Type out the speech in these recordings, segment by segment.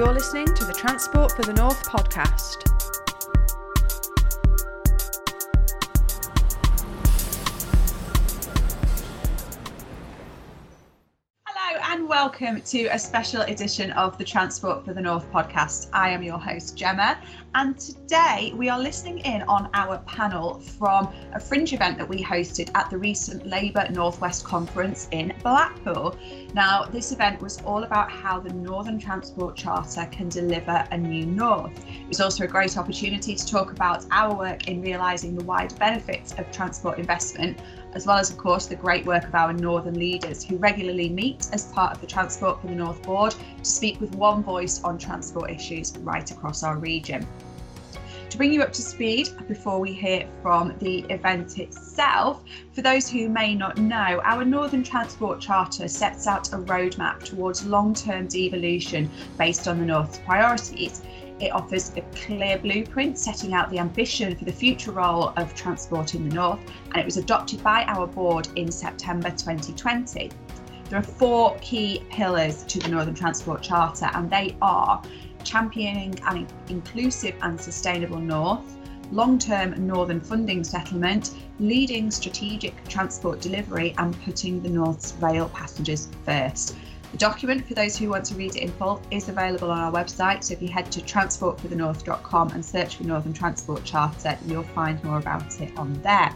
You're listening to the Transport for the North podcast. Welcome to a special edition of the Transport for the North podcast. I am your host, Gemma, and today we are listening in on our panel from a fringe event that we hosted at the recent Labour Northwest Conference in Blackpool. Now, this event was all about how the Northern Transport Charter can deliver a new North. It was also a great opportunity to talk about our work in realising the wide benefits of transport investment as well as, of course, the great work of our Northern leaders who regularly meet as part of the Transport for the North Board to speak with one voice on transport issues right across our region. To bring you up to speed before we hear from the event itself, for those who may not know, our Northern Transport Charter sets out a roadmap towards long term devolution based on the North's priorities. It offers a clear blueprint setting out the ambition for the future role of transport in the North, and it was adopted by our board in September 2020. There are four key pillars to the Northern Transport Charter, and they are championing an inclusive and sustainable North, long term Northern funding settlement, leading strategic transport delivery, and putting the North's rail passengers first. The document, for those who want to read it in full, is available on our website. So if you head to transportforthenorth.com and search for Northern Transport Charter, you'll find more about it on there.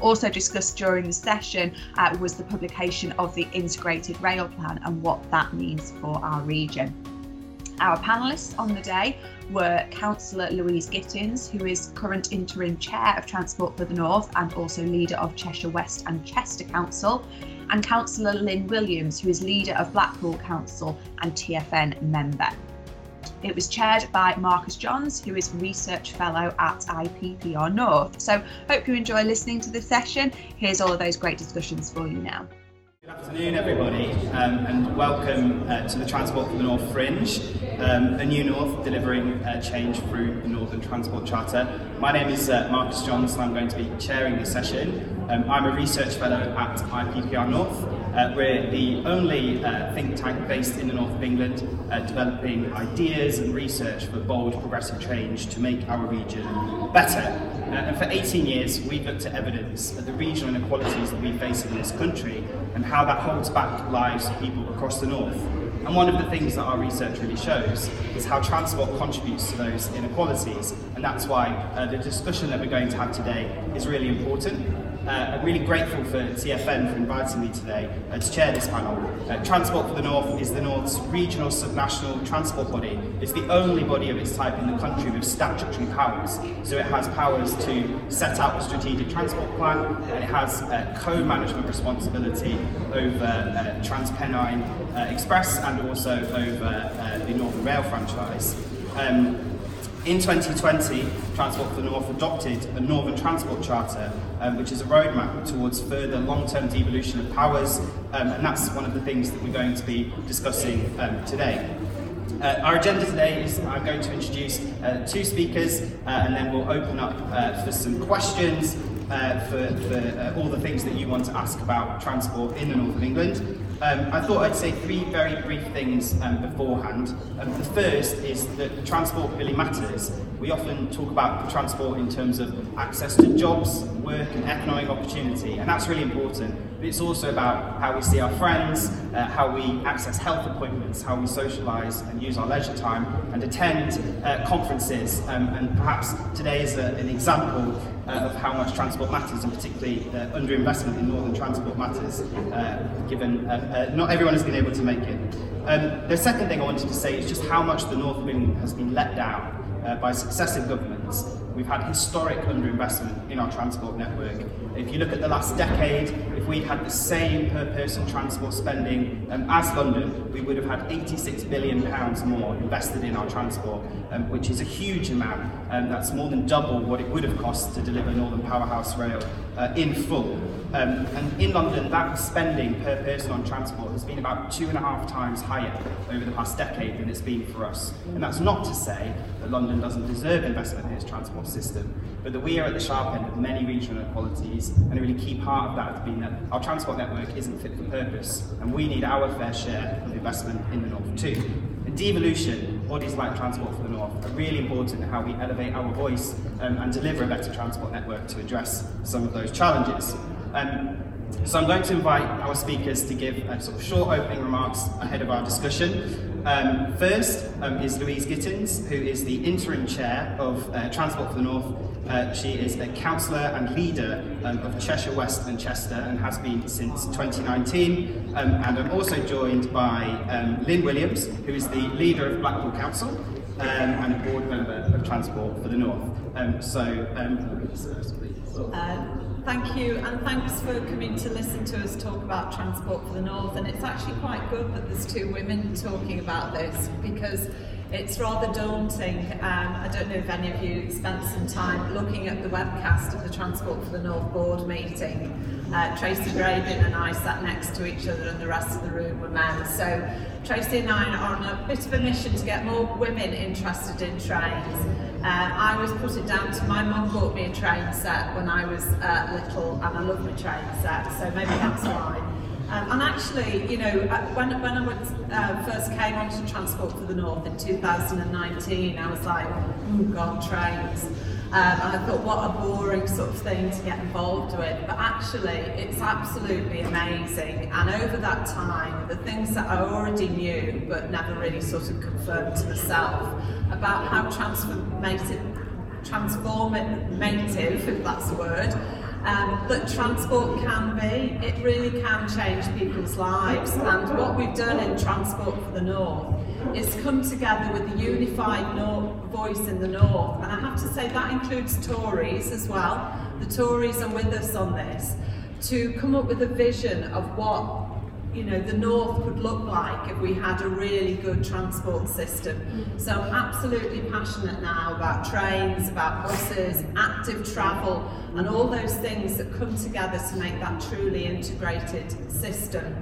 Also discussed during the session uh, was the publication of the Integrated Rail Plan and what that means for our region. Our panellists on the day were Councillor Louise Gittins, who is current interim chair of Transport for the North and also leader of Cheshire West and Chester Council, and Councillor Lynn Williams, who is leader of Blackpool Council and TFN member. It was chaired by Marcus Johns, who is Research Fellow at IPPR North. So, hope you enjoy listening to this session. Here's all of those great discussions for you now. Good afternoon, everybody, um, and welcome uh, to the Transport for the North Fringe, um, a new North delivering uh, change through the Northern Transport Charter. My name is uh, Marcus Johns, and I'm going to be chairing this session. Um, I'm a research fellow at IPPR North. Uh, we're the only uh, think tank based in the north of England, uh, developing ideas and research for bold, progressive change to make our region better. Uh, and for 18 years, we've looked at evidence of the regional inequalities that we face in this country and how that holds back lives of people across the north. And one of the things that our research really shows is how transport contributes to those inequalities. And that's why uh, the discussion that we're going to have today is really important. Uh, I'm really grateful for TFN for inviting me today uh, to chair this panel. Uh, transport for the North is the North's regional subnational transport body. It's the only body of its type in the country with statutory powers. So it has powers to set out a strategic transport plan and it has uh, co-management responsibility over uh, TransPennine uh, Express and also over the Northern Rail franchise. Um, in 2020, Transport for the North adopted a Northern Transport Charter, um, which is a roadmap towards further long-term devolution of powers, um, and that's one of the things that we're going to be discussing um, today. Uh, our agenda today is I'm going to introduce uh, two speakers, uh, and then we'll open up uh, for some questions uh, for, for uh, all the things that you want to ask about transport in the north of England. Um, I thought I'd say three very brief things um, beforehand. Um, the first is that transport really matters. We often talk about transport in terms of access to jobs, work, and economic opportunity, and that's really important. But it's also about how we see our friends, uh, how we access health appointments, how we socialise and use our leisure time, and attend uh, conferences. Um, and perhaps today is a, an example uh, of how much transport matters, and particularly the underinvestment in northern transport matters, uh, given uh, uh, not everyone has been able to make it. Um, the second thing I wanted to say is just how much the North England has been let down uh, by successive governments. We've had historic underinvestment in our transport network. If you look at the last decade, if we'd had the same per person transport spending um, as London, we would have had 86 billion pounds more invested in our transport, um, which is a huge amount. Um, that's more than double what it would have cost to deliver Northern Powerhouse Rail uh, in full. Um, and in London, that spending per person on transport has been about two and a half times higher over the past decade than it's been for us. And that's not to say that London doesn't deserve investment in its transport system, but that we are at the sharp end of many regional inequalities, and a really key part of that has been that our transport network isn't fit for purpose, and we need our fair share of investment in the north too. And devolution, bodies like Transport for the North, are really important in how we elevate our voice um, and deliver a better transport network to address some of those challenges. Um, so I'm going to invite our speakers to give a sort of short opening remarks ahead of our discussion. Um, first um, is Louise Gittins, who is the interim chair of uh, Transport for the North. Uh, she is a councillor and leader um, of Cheshire West and Chester and has been since 2019. Um, and I'm also joined by um, Lynn Williams, who is the leader of Blackpool Council um, and a board member of Transport for the North. so, please. Uh, thank you, and thanks for coming to listen to us talk about Transport for the North. And it's actually quite good that there's two women talking about this because it's rather daunting. Um, I don't know if any of you spent some time looking at the webcast of the Transport for the North board meeting. Uh, Tracy Graydon and I sat next to each other, and the rest of the room were men. So Tracy and I are on a bit of a mission to get more women interested in trains. Uh, I always put it down to my mum bought me a train set when I was uh, little, and I love my train set, so maybe that's why. Um, and actually, you know, uh, when, when I uh, first came onto Transport for the North in 2019, I was like, oh God, trains. Um, and I thought, what a boring sort of thing to get involved with. But actually, it's absolutely amazing. And over that time, the things that I already knew, but never really sort of confirmed to myself, about how transformative, transformative, if that's the word, um, that transport can be. It really can change people's lives. And what we've done in Transport for the North is come together with a unified north, voice in the north. And I have to say that includes Tories as well. The Tories are with us on this to come up with a vision of what you know the north could look like if we had a really good transport system. So I'm absolutely passionate now about trains, about buses, active travel, and all those things that come together to make that truly integrated system.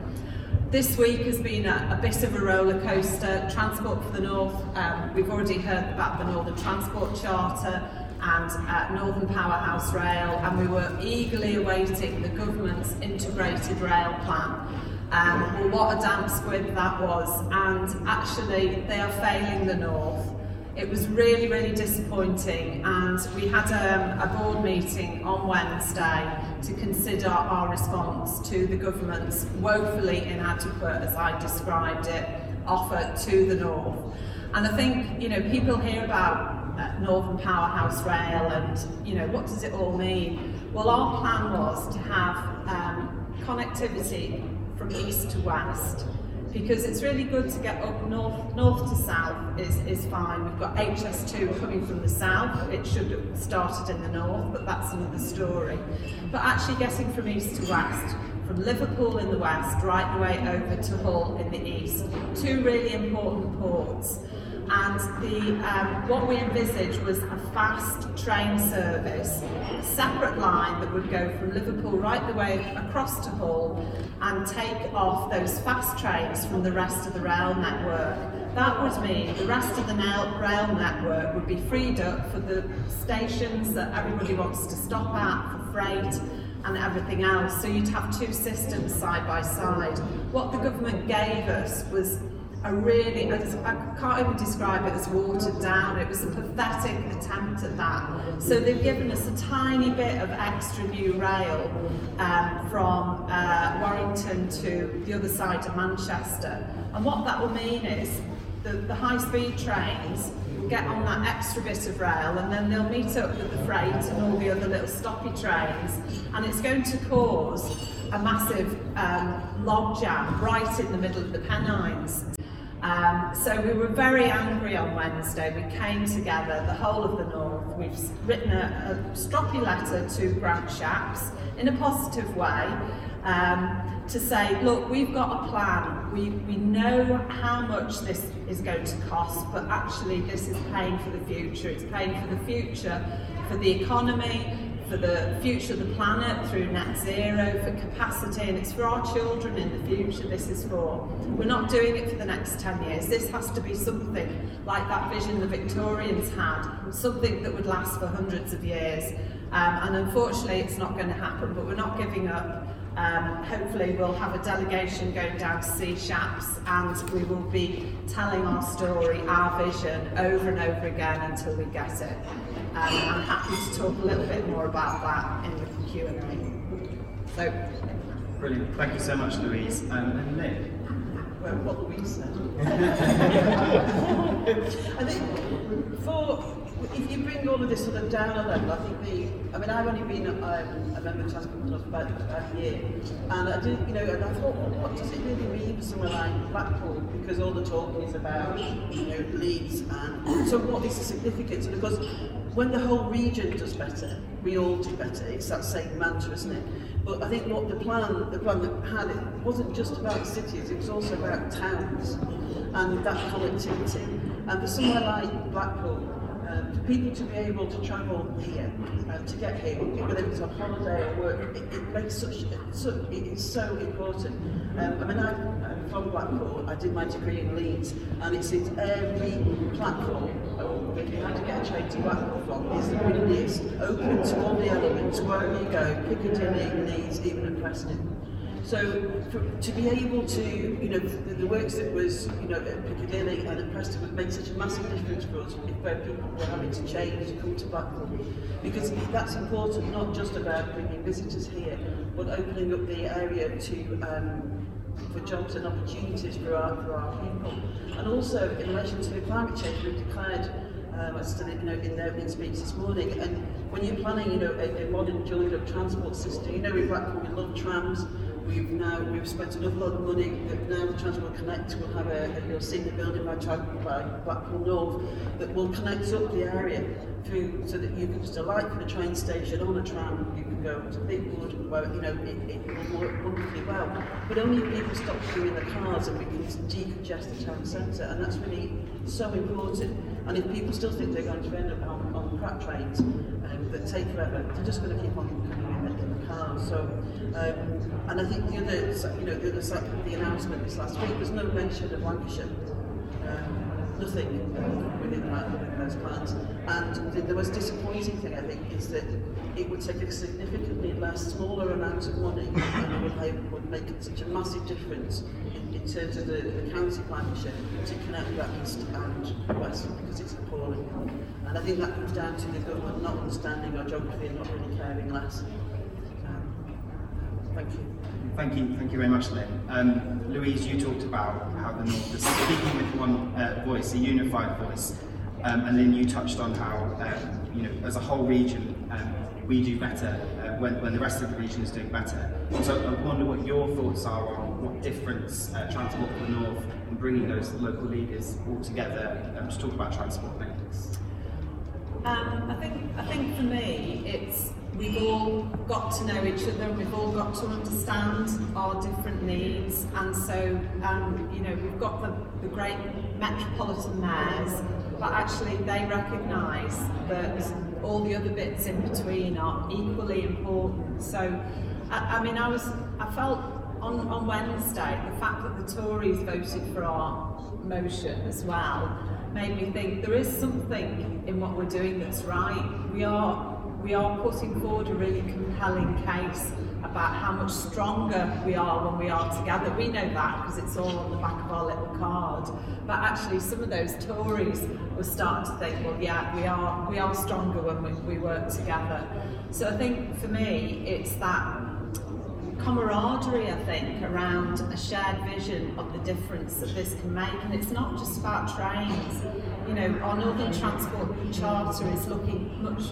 This week has been a, a bit of a roller coaster. Transport for the North, um, we've already heard about the Northern Transport Charter and uh, Northern Powerhouse Rail, and we were eagerly awaiting the government's integrated rail plan. Um, what a damp squib that was, and actually, they are failing the North. It was really, really disappointing, and we had um, a board meeting on Wednesday to consider our response to the government's woefully inadequate, as I described it, offer to the North. And I think, you know, people hear about uh, Northern Powerhouse Rail and, you know, what does it all mean? Well, our plan was to have um, connectivity from east to west because it's really good to get up north north to south is, is fine. We've got HS2 coming from the south. It should have started in the north, but that's another story. But actually getting from east to west, from Liverpool in the west right the way over to Hull in the east, two really important ports and the um, what we envisaged was a fast train service, a separate line that would go from Liverpool right the way across to Hull and take off those fast trains from the rest of the rail network. That would mean the rest of the rail network would be freed up for the stations that everybody wants to stop at for freight and everything else. So you'd have two systems side by side. What the government gave us was a really, I can't even describe it as watered down, it was a pathetic attempt at that. So they've given us a tiny bit of extra new rail um, from uh, Warrington to the other side of Manchester. And what that will mean is the, the high speed trains will get on that extra bit of rail and then they'll meet up with the freight and all the other little stoppy trains and it's going to cause a massive um, log jam right in the middle of the Pennines. Um, so we were very angry on Wednesday. We came together, the whole of the North. We've written a, a stroppy letter to Grant Shapps in a positive way um, to say, look, we've got a plan. We, we know how much this is going to cost, but actually this is paying for the future. It's paying for the future for the economy, for the future of the planet through net zero, for capacity, and it's for our children in the future this is for. We're not doing it for the next 10 years. This has to be something like that vision the Victorians had, something that would last for hundreds of years. Um, and unfortunately, it's not going to happen, but we're not giving up. Um, hopefully, we'll have a delegation going down to see Shapps and we will be telling our story, our vision, over and over again until we get it. Um, I'm happy to talk a little bit more about that in the Q&A. So, Brilliant. Thank you so much, Louise. Um, and Lynn? Well, what Louise said. I think for if you bring all of this sort of down a level, I think the, I mean, I've only been um, a member of Transport for about, about a year, and I did, you know, and I thought, well, what does it really mean for somewhere like Blackpool? Because all the talk is about, you know, Leeds, and so what is the significance? And of course, when the whole region does better, we all do better. It's that same mantra, isn't it? But I think what the plan, the plan that had it wasn't just about cities; it was also about towns and that connectivity. And for somewhere like Blackpool, for people to be able to travel here, um, to get here, whether it's on holiday or work, it, it makes such, so, it is so important. Um, I mean, I, I'm from Blackpool, I did my degree in Leeds, and it's in every platform, or if you had to get a train to Blackpool from, is the nearest, open to all the elements, wherever you go, Piccadilly, Leeds, even at Preston. So for, to be able to, you know, the, the works that was, you know, at Piccadilly and at Preston would make such a massive difference for us if where people were having to change to come to Blackpool. Because that's important, not just about bringing visitors here, but opening up the area to um, for jobs and opportunities for our, for our people. And also, in relation to climate change, we've declared um, I studied you know, in the opening speech this morning, and when you're planning you know, a, a modern joined up transport system, you know in Blackpool we love trams, We've now we've spent awful lot of money that now the Transport Connect will have a, a you'll see the building by, by Blackpool North that will connect up the area through so that you can just alight from the train station on a tram, you can go to Bigwood where you know it, it will work wonderfully well. But only if people stop doing the cars and we can decongest the town centre and that's really so important. And if people still think they're going to end up on, on crap trains um, that take forever, they're just going to keep on coming in, in the cars. So um, and I think the other, you know, the other side of the announcement this last week, was no mention of Lancashire. Um, nothing within that, within those plans. And the, the most disappointing thing, I think, is that it would take a significantly less, smaller amount of money and it would, would make such a massive difference in, in terms of the, the county partnership to connect that east and west because it's appalling. And I think that comes down to the government not understanding our geography and not really caring less. Thank you. Thank you, thank you very much, Lynn. Um, Louise, you talked about how the North is speaking with one uh, voice, a unified voice, um, and then you touched on how, um, you know, as a whole region, um, we do better uh, when, when the rest of the region is doing better. So I wonder what your thoughts are on what difference uh, Transport for the North and bringing those local leaders all together um, to talk about transport benefits. Um, I think I think for me it's we've all got to know each other we've all got to understand our different needs. And so um, you know we've got the, the great metropolitan mayors but actually they recognise that all the other bits in between are equally important. So I, I mean I was I felt on, on Wednesday the fact that the Tories voted for our motion as well made me think there is something in what we're doing that's right. We are we are putting forward a really compelling case about how much stronger we are when we are together. We know that because it's all on the back of our little card. But actually, some of those Tories were starting to think, well, yeah, we are we are stronger when we, we work together. So I think for me, it's that camaraderie, I think, around a shared vision of the difference that this can make. And it's not just about trains. You know, our Northern Transport Charter is looking much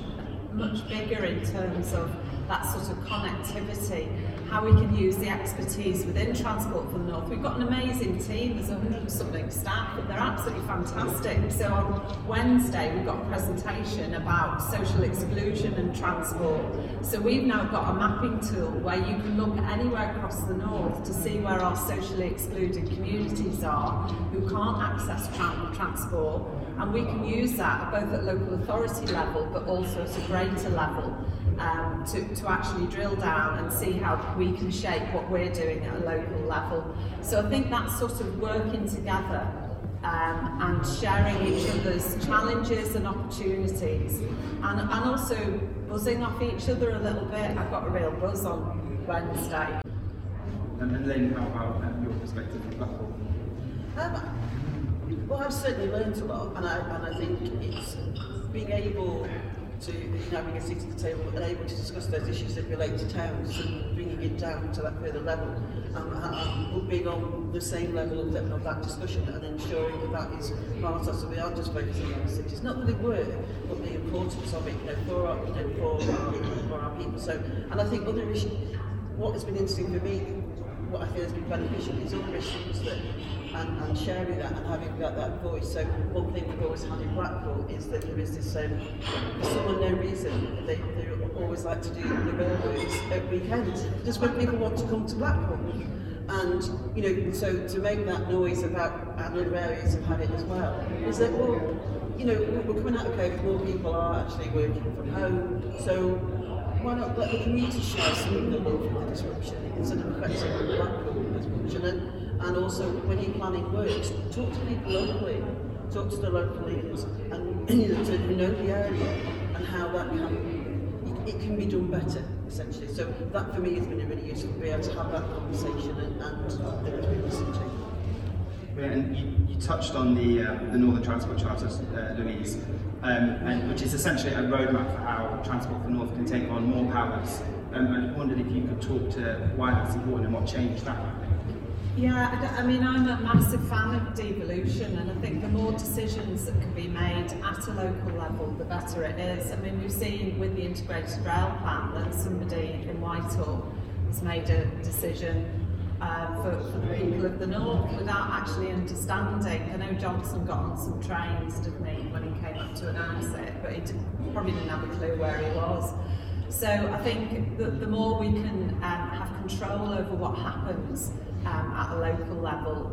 much bigger in terms of that sort of connectivity, how we can use the expertise within Transport for the North. We've got an amazing team, there's 100 something staff, but they're absolutely fantastic. So on Wednesday we've got a presentation about social exclusion and transport. So we've now got a mapping tool where you can look anywhere across the North to see where our socially excluded communities are who can't access tra transport and we can use that both at local authority level but also at a greater level um, to, to actually drill down and see how we can shape what we're doing at a local level. So I think that's sort of working together um, and sharing each other's challenges and opportunities and, and also buzzing off each other a little bit. I've got a real buzz on Wednesday. Um, and Lynn, how about um, your perspective from Blackpool? Um, well, I've certainly learned a lot, and I, and I think it's being able to, having a seat at the table and able to discuss those issues that relate to towns and bringing it down to that further level um, and, and being on the same level of, that- of that discussion and ensuring that that is part of so we aren't just focusing on the cities. Not that they were, but the importance of it, you know, for our, you know, for, for our people. So, and I think other issues, what has been interesting for me, what I feel has been beneficial is other issues that and, and sharing that and having that, that voice. So one thing we've always had in Blackpool is that there is this, um, for some unknown reason, they, they always like to do the railroads at weekends, just when people want to come to Blackpool. And, you know, so to make that noise about and other areas have had it as well, is that, well, you know, we're coming out of COVID, more people are actually working from home, so why not let the share some of the of the disruption of affecting Blackpool as much? And, and also, when you're planning works, talk to people locally, talk to the local leaders, and you know, to know the area and how that can, it, it can be done better, essentially. So that for me has been really useful to be able to have that conversation and, and uh, to be listened to. And you, you touched on the, uh, the Northern Transport Charter, uh, Louise, um, and, which is essentially a roadmap for how Transport for North can take on more powers. Um, and I wondered if you could talk to why that's important and what changed that. Yeah, I mean, I'm a massive fan of devolution, and I think the more decisions that can be made at a local level, the better it is. I mean, we've seen with the integrated rail plan that somebody in Whitehall has made a decision uh, for, for the people of the north without actually understanding. I know Johnson got on some trains, didn't he, when he came up to announce it, but he probably didn't have a clue where he was. So I think that the more we can um, have control over what happens um, at a local level,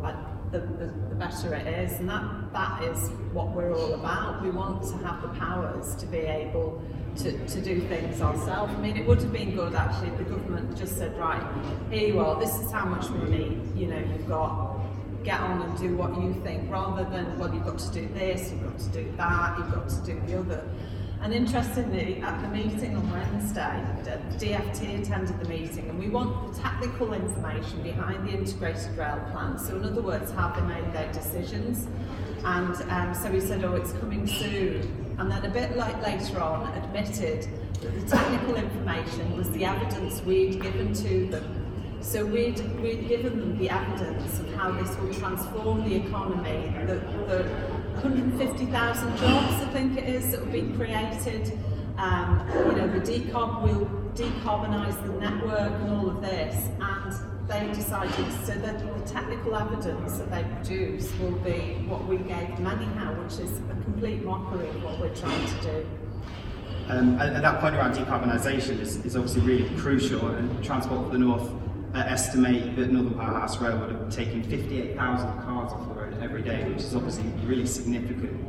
the, the, the better it is. And that, that is what we're all about. We want to have the powers to be able to, to do things ourselves. I mean, it would have been good actually if the government just said, right, here you are, this is how much money you know you've got. Get on and do what you think, rather than well, you've got to do this, you've got to do that, you've got to do the other. And interestingly, at the meeting on Wednesday, DFT attended the meeting and we want the technical information behind the integrated rail plan. So in other words, have they made their decisions. And um, so he said, oh, it's coming soon. And then a bit like later on, admitted that the technical information was the evidence we'd given to them. So we'd, we'd given them the evidence of how this will transform the economy, the, the 150,000 jobs, I think it is, that will be created. Um, you know, the decarb will decarbonise the network and all of this. And they decided so that the technical evidence that they produce will be what we gave them anyhow, which is a complete mockery of what we're trying to do. Um, and, and that point around decarbonisation is, is obviously really crucial, and Transport for the North uh, estimate that Northern Powerhouse Rail would have taken 58,000 cars off the road every day, which is obviously really significant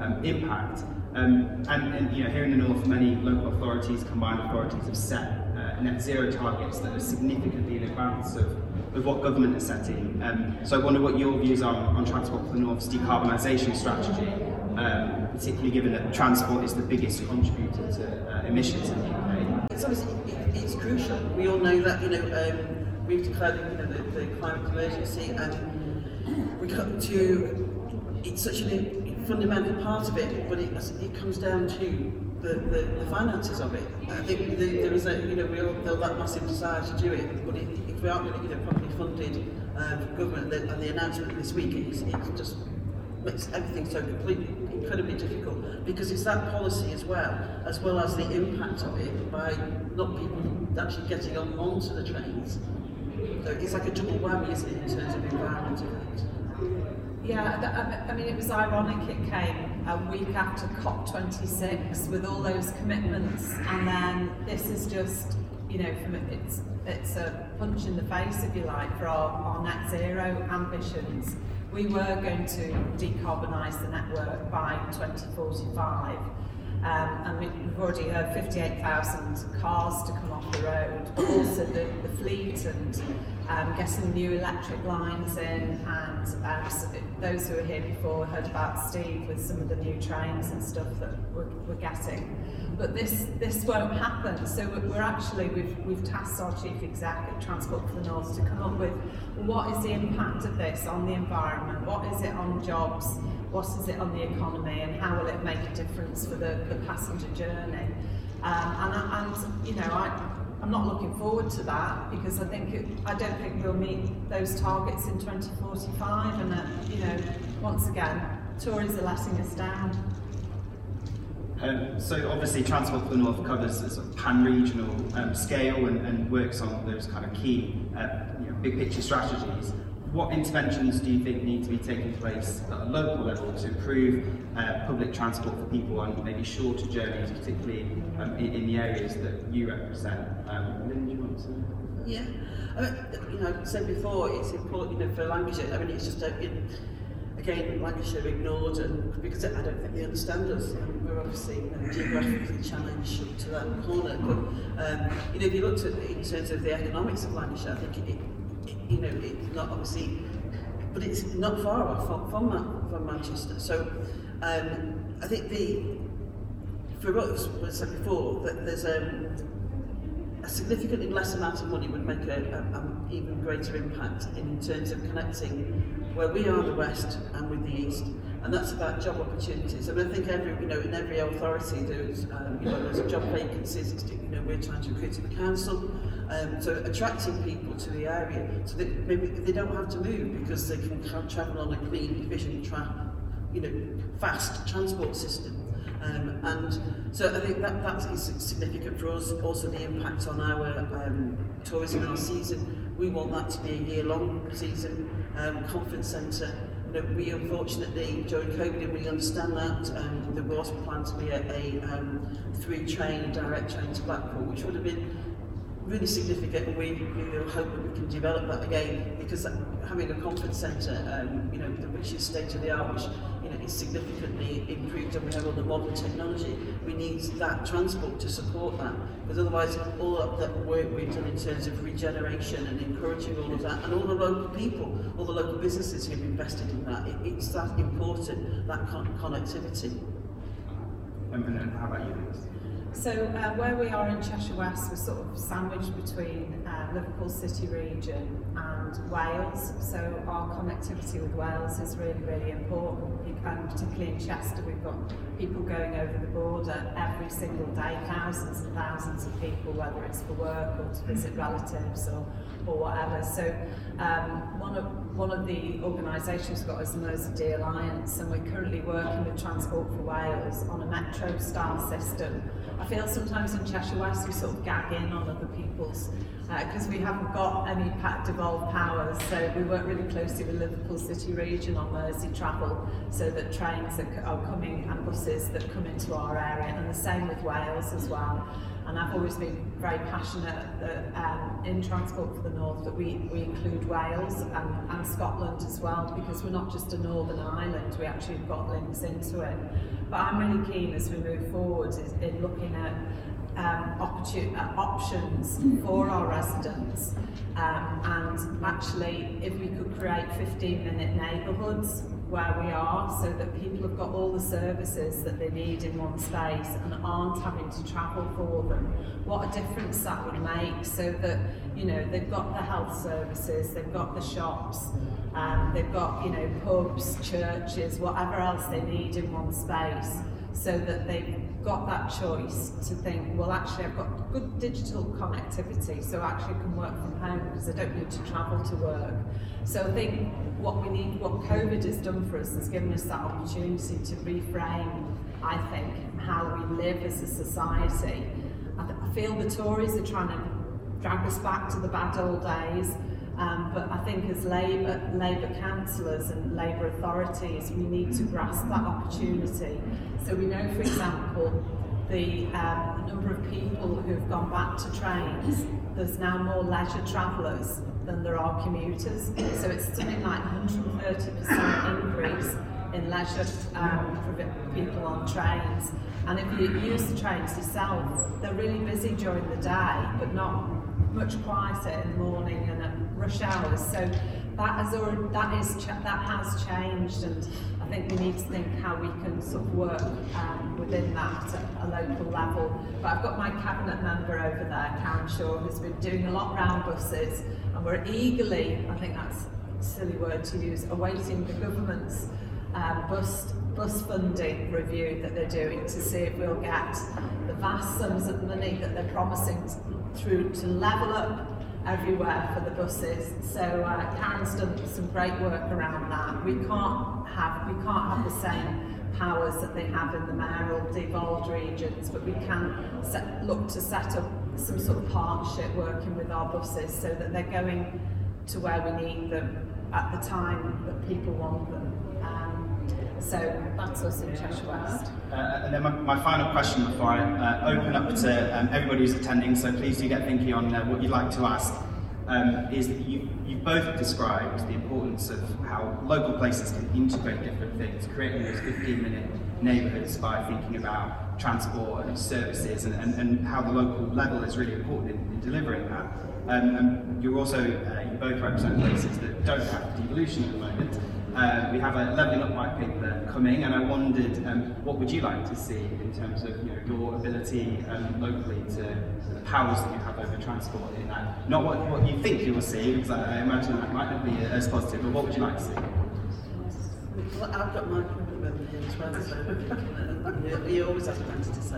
um, impact. Um, and, and you know, here in the north, many local authorities, combined authorities, have set uh, net zero targets that are significantly in advance of, of what government is setting. Um, so I wonder what your views are on, Transport for the North's decarbonisation strategy, um, particularly given that transport is the biggest contributor to uh, emissions in the UK. It's obviously it, it's crucial. We all know that you know um, we've declared you know, the, the climate emergency, and we come to it's such a fundamental part of it, but it, it comes down to the, the, the finances of it. I think the, there is a you know we all feel that massive desire to do it, but it, if we aren't really you know properly funded uh, from government, the, and the announcement this week, it's just makes everything so completely incredibly difficult because it's that policy as well, as well as the impact of it by not people actually getting on onto the trains. So it's like a double whammy, isn't it, in terms of environment effects. Yeah, I mean, it was ironic it came a week after COP26 with all those commitments, and then this is just, you know, from it's it's a punch in the face, if you like, for our, our net zero ambitions. We were going to decarbonise the network by 2045. Um, we've already heard 58,000 cars to come off the road. also the, the fleet and um, getting new electric lines in and um, those who were here before heard about Steve with some of the new trains and stuff that we're, we're getting. But this this won't happen. So we're actually we've we've tasked our chief exec at Transport for the North to come up with what is the impact of this on the environment, what is it on jobs, what is it on the economy, and how will it make a difference for the, the passenger journey. Um, and, and you know I I'm not looking forward to that because I think it, I don't think we'll meet those targets in 2045 and that, you know, once again, Tories are letting us down. Um, so obviously Transport for the North covers a sort of pan-regional um, scale and, and, works on those kind of key uh, you know, big picture strategies. What interventions do you think need to be taking place at a local level to improve uh, public transport for people on maybe shorter journeys, particularly um, in, in, the areas that you represent? Um, Lynn, do you want to? Yeah, I mean, you know, I said before, it's important, you know, for Lancashire. I mean, it's just, uh, in, again, Lancashire ignored, and because I don't think they understand us. And we're obviously you know, geographically challenged to that corner. But um, you know, if you looked at in terms of the economics of Lancashire, I think it, you know, it's not obviously, but it's not far off from, from, from Manchester. So um, I think the, for us, what I said before, that there's um, a significantly less amount of money would make an even greater impact in terms of connecting where we are the west and with the east and that's about job opportunities. I mean, I think every, you know, in every authority there's, um, you know, there's job vacancies. You know, we're trying to recruit in the council, um, so attracting people to the area so that maybe they don't have to move because they can travel on a clean, efficient, tra you know, fast transport system. Um, and so I think that that is significant for us. Also, the impact on our um, tourism our season. We want that to be a year-long season. Um, conference centre you know, we unfortunately during COVID really understand that. Um, there was planned to be a, a um, three train, direct train to Blackpool, which would have been really significant and we, we hope that we can develop that again because having a conference centre, um, you know, which is state of the art, which you know, is significantly improved and we have all the modern technology, we need that transport to support that because otherwise all of that work we've done in terms of regeneration and encouraging all of that and all the local people, all the local businesses who've invested in that, it, it's that important, that con connectivity. And, and how about you? So uh, where we are in Cheshire West, we're sort of sandwiched between uh, Liverpool City region and Wales. So our connectivity with Wales is really, really important. And particularly in Chester, we've got people going over the border every single day, thousands and thousands of people, whether it's for work or to visit relatives or, or whatever. So um, one of one of the organisations got is the Mersey Alliance, and we're currently working with Transport for Wales on a metro style system. I feel sometimes in Cheshire West we sort of gag in on other people's because uh, we haven't got any devolved powers so we work really closely with Liverpool City Region on Merseytravel so that trains are, are coming and buses that come into our area and the same with Wales as well and I've always been very passionate that um, in Transport for the North that we, we include Wales and, and Scotland as well because we're not just a northern island, we actually have got links into it. But I'm really keen as we move forward in looking at um, uh, options for our residents um, and actually if we could create 15 minute neighbourhoods where we are so that people have got all the services that they need in one space and aren't having to travel for them. What a difference that would make so that, you know, they've got the health services, they've got the shops, um, they've got, you know, pubs, churches, whatever else they need in one space so that they've got that choice to think, well, actually, I've got good digital connectivity, so actually can work from home because I don't need to travel to work. So I think what we need, what COVID has done for us, has given us that opportunity to reframe, I think, how we live as a society. I, I feel the Tories are trying to drag us back to the bad old days. Um, but I think as Labour, Labour councillors and Labour authorities, we need to grasp that opportunity. So we know, for example, the um, number of people who've gone back to trains, there's now more leisure travellers than there are commuters. So it's something like 130% increase in leisure um, for people on trains. And if you use the trains yourself, they're really busy during the day, but not much quieter in the morning hours. So that has already, that is that has changed, and I think we need to think how we can sort of work um, within that at a local level. But I've got my cabinet member over there, Karen Shaw, who's been doing a lot around buses, and we're eagerly, I think that's a silly word to use, awaiting the government's um, bus bus funding review that they're doing to see if we'll get the vast sums of money that they're promising through to level up everywhere for the buses. So uh, Karen's done some great work around that. We can't have we can't have the same powers that they have in the mayoral devolved regions, but we can set, look to set up some sort of partnership working with our buses so that they're going to where we need them at the time that people want them. So that's us in Cheshire West. Uh, and then my, my, final question before I uh, open up to um, everybody who's attending, so please do get thinking on uh, what you'd like to ask, um, is that you, you both described the importance of how local places can integrate different things, creating those 15 minute neighbourhoods by thinking about transport and services and, and, and how the local level is really important in, in delivering that. Um, and you're also, uh, you both represent places that don't have devolution at the moment. Uh, we have a levelling up white paper coming, and I wondered um, what would you like to see in terms of you know, your ability um, locally to the powers that you have over transport in that. Not what, what you think you will see, because I, I imagine that might not be as positive, but what would you like to see? Well, I've got my problem here as well, so you, always have plenty to say.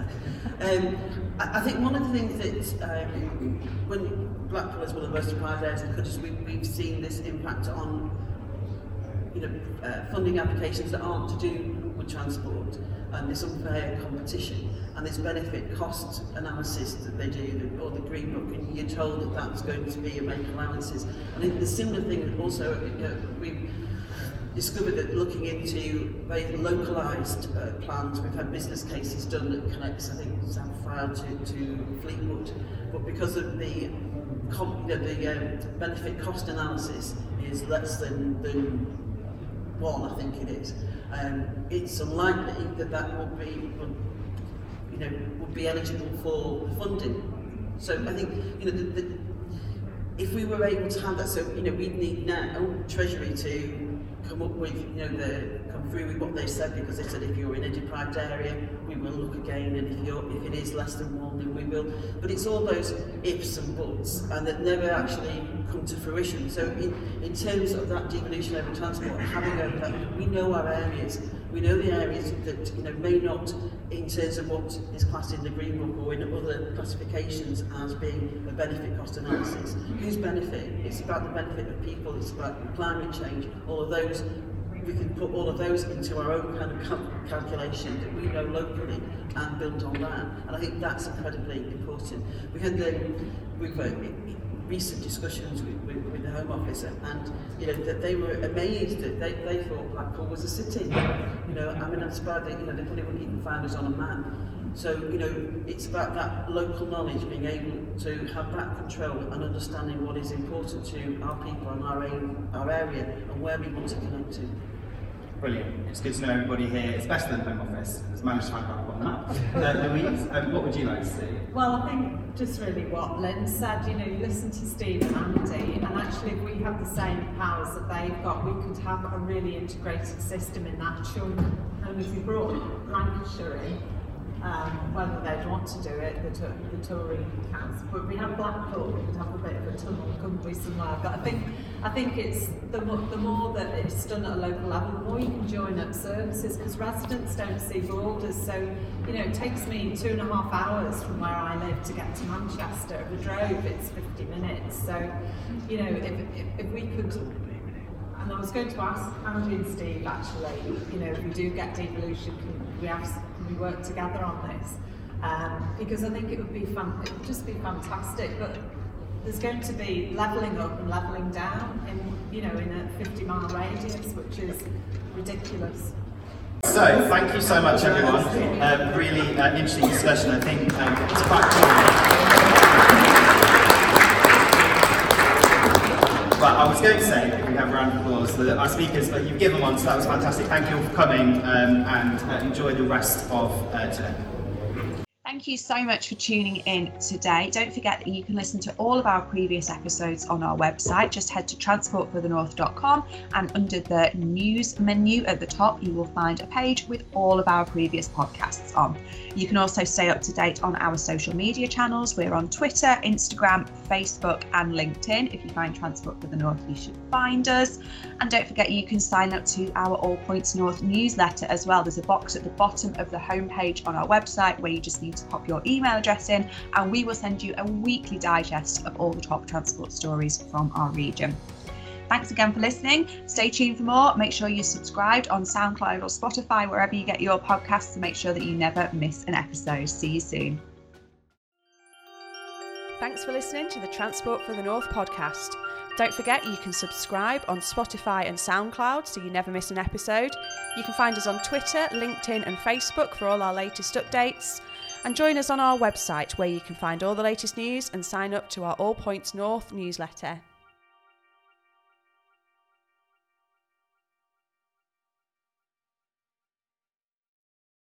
Um, I, I think one of the things that um, when Blackpool one of the most deprived areas country, we, we've seen this impact on you know, uh, funding applications that aren't to do with transport. And this unfair competition. And this benefit cost analysis that they do or the green book. And you're told that that's going to be a make allowances. And the similar thing also uh, we've discovered that looking into very localised uh, plans, we've had business cases done that connects, I think, Samphire to, to Fleetwood, but because of the, com, you know, the um, benefit cost analysis is less than, than one, I think it is. Um, it's unlikely that that would be, would, you know, would be eligible for funding. So I think, you know, the, the, if we were able to have that, so you know, we'd need now Treasury to come up with, you know, the come through with what they said because they said if you're in a deprived area, we will look again, and if you're if it is less than one, then we will. But it's all those ifs and buts, and that never actually come to fruition. So in, in terms of that devolution over transport, having over that, we know our areas. We know the areas that you know may not, in terms of what is classed in the Green Book or in other classifications as being a benefit cost analysis. Whose benefit? It's about the benefit of people. It's about climate change. All of those we can put all of those into our own kind of cal calculation that we know locally and build on that. And I think that's incredibly important. We had the we've recent discussions with, with, with the Home Office and you know that they were amazed that they, they thought Blackpool was a city. You know, I mean I'm surprised that you know they probably wouldn't even find us on a map. So, you know, it's about that local knowledge, being able to have that control and understanding what is important to our people and our, aim, our area and where we want to connect to. Brilliant. It's good to know everybody here, it's better than Home Office, has managed to find out Uh, Louise, um, what would you like to see? Well, I think just really what Lynn said, you know, you listen to Steve and Andy, and actually if we have the same powers that they've got, we could have a really integrated system in that. Sure, and if you brought Lancashire in, um, whether they'd want to do it, the, the Tory council. But we have Blackpool, we could have a bit of a tunnel, couldn't we, somewhere? But I think I think it's the more, the more that it's done at a local level, the more you can join up services because residents don't see borders. So you know, it takes me two and a half hours from where I live to get to Manchester. If I drove, it's 50 minutes. So you know, if, if, if we could and I was going to ask Andy and Steve actually, you know, if we do get devolution, can we have we work together on this um, because I think it would be fun. It would just be fantastic. But there's going to be levelling up and levelling down in you know in a 50 mile radius, which is ridiculous. So, thank you so much, everyone. Um, really uh, interesting discussion. I think um, it's quite cool. But I was going to say, we have a round of applause, that our speakers, uh, you've given one, so that was fantastic. Thank you all for coming um, and uh, enjoy the rest of uh, today. thank you so much for tuning in today. Don't forget that you can listen to all of our previous episodes on our website. Just head to transportforthenorth.com and under the news menu at the top, you will find a page with all of our previous podcasts on. You can also stay up to date on our social media channels. We're on Twitter, Instagram, Facebook, and LinkedIn. If you find Transport for the North, you should find us. And don't forget, you can sign up to our All Points North newsletter as well. There's a box at the bottom of the homepage on our website where you just need to pop your email address in, and we will send you a weekly digest of all the top transport stories from our region. Thanks again for listening. Stay tuned for more. Make sure you're subscribed on SoundCloud or Spotify, wherever you get your podcasts, to make sure that you never miss an episode. See you soon. Thanks for listening to the Transport for the North podcast. Don't forget you can subscribe on Spotify and SoundCloud so you never miss an episode. You can find us on Twitter, LinkedIn, and Facebook for all our latest updates. And join us on our website where you can find all the latest news and sign up to our All Points North newsletter.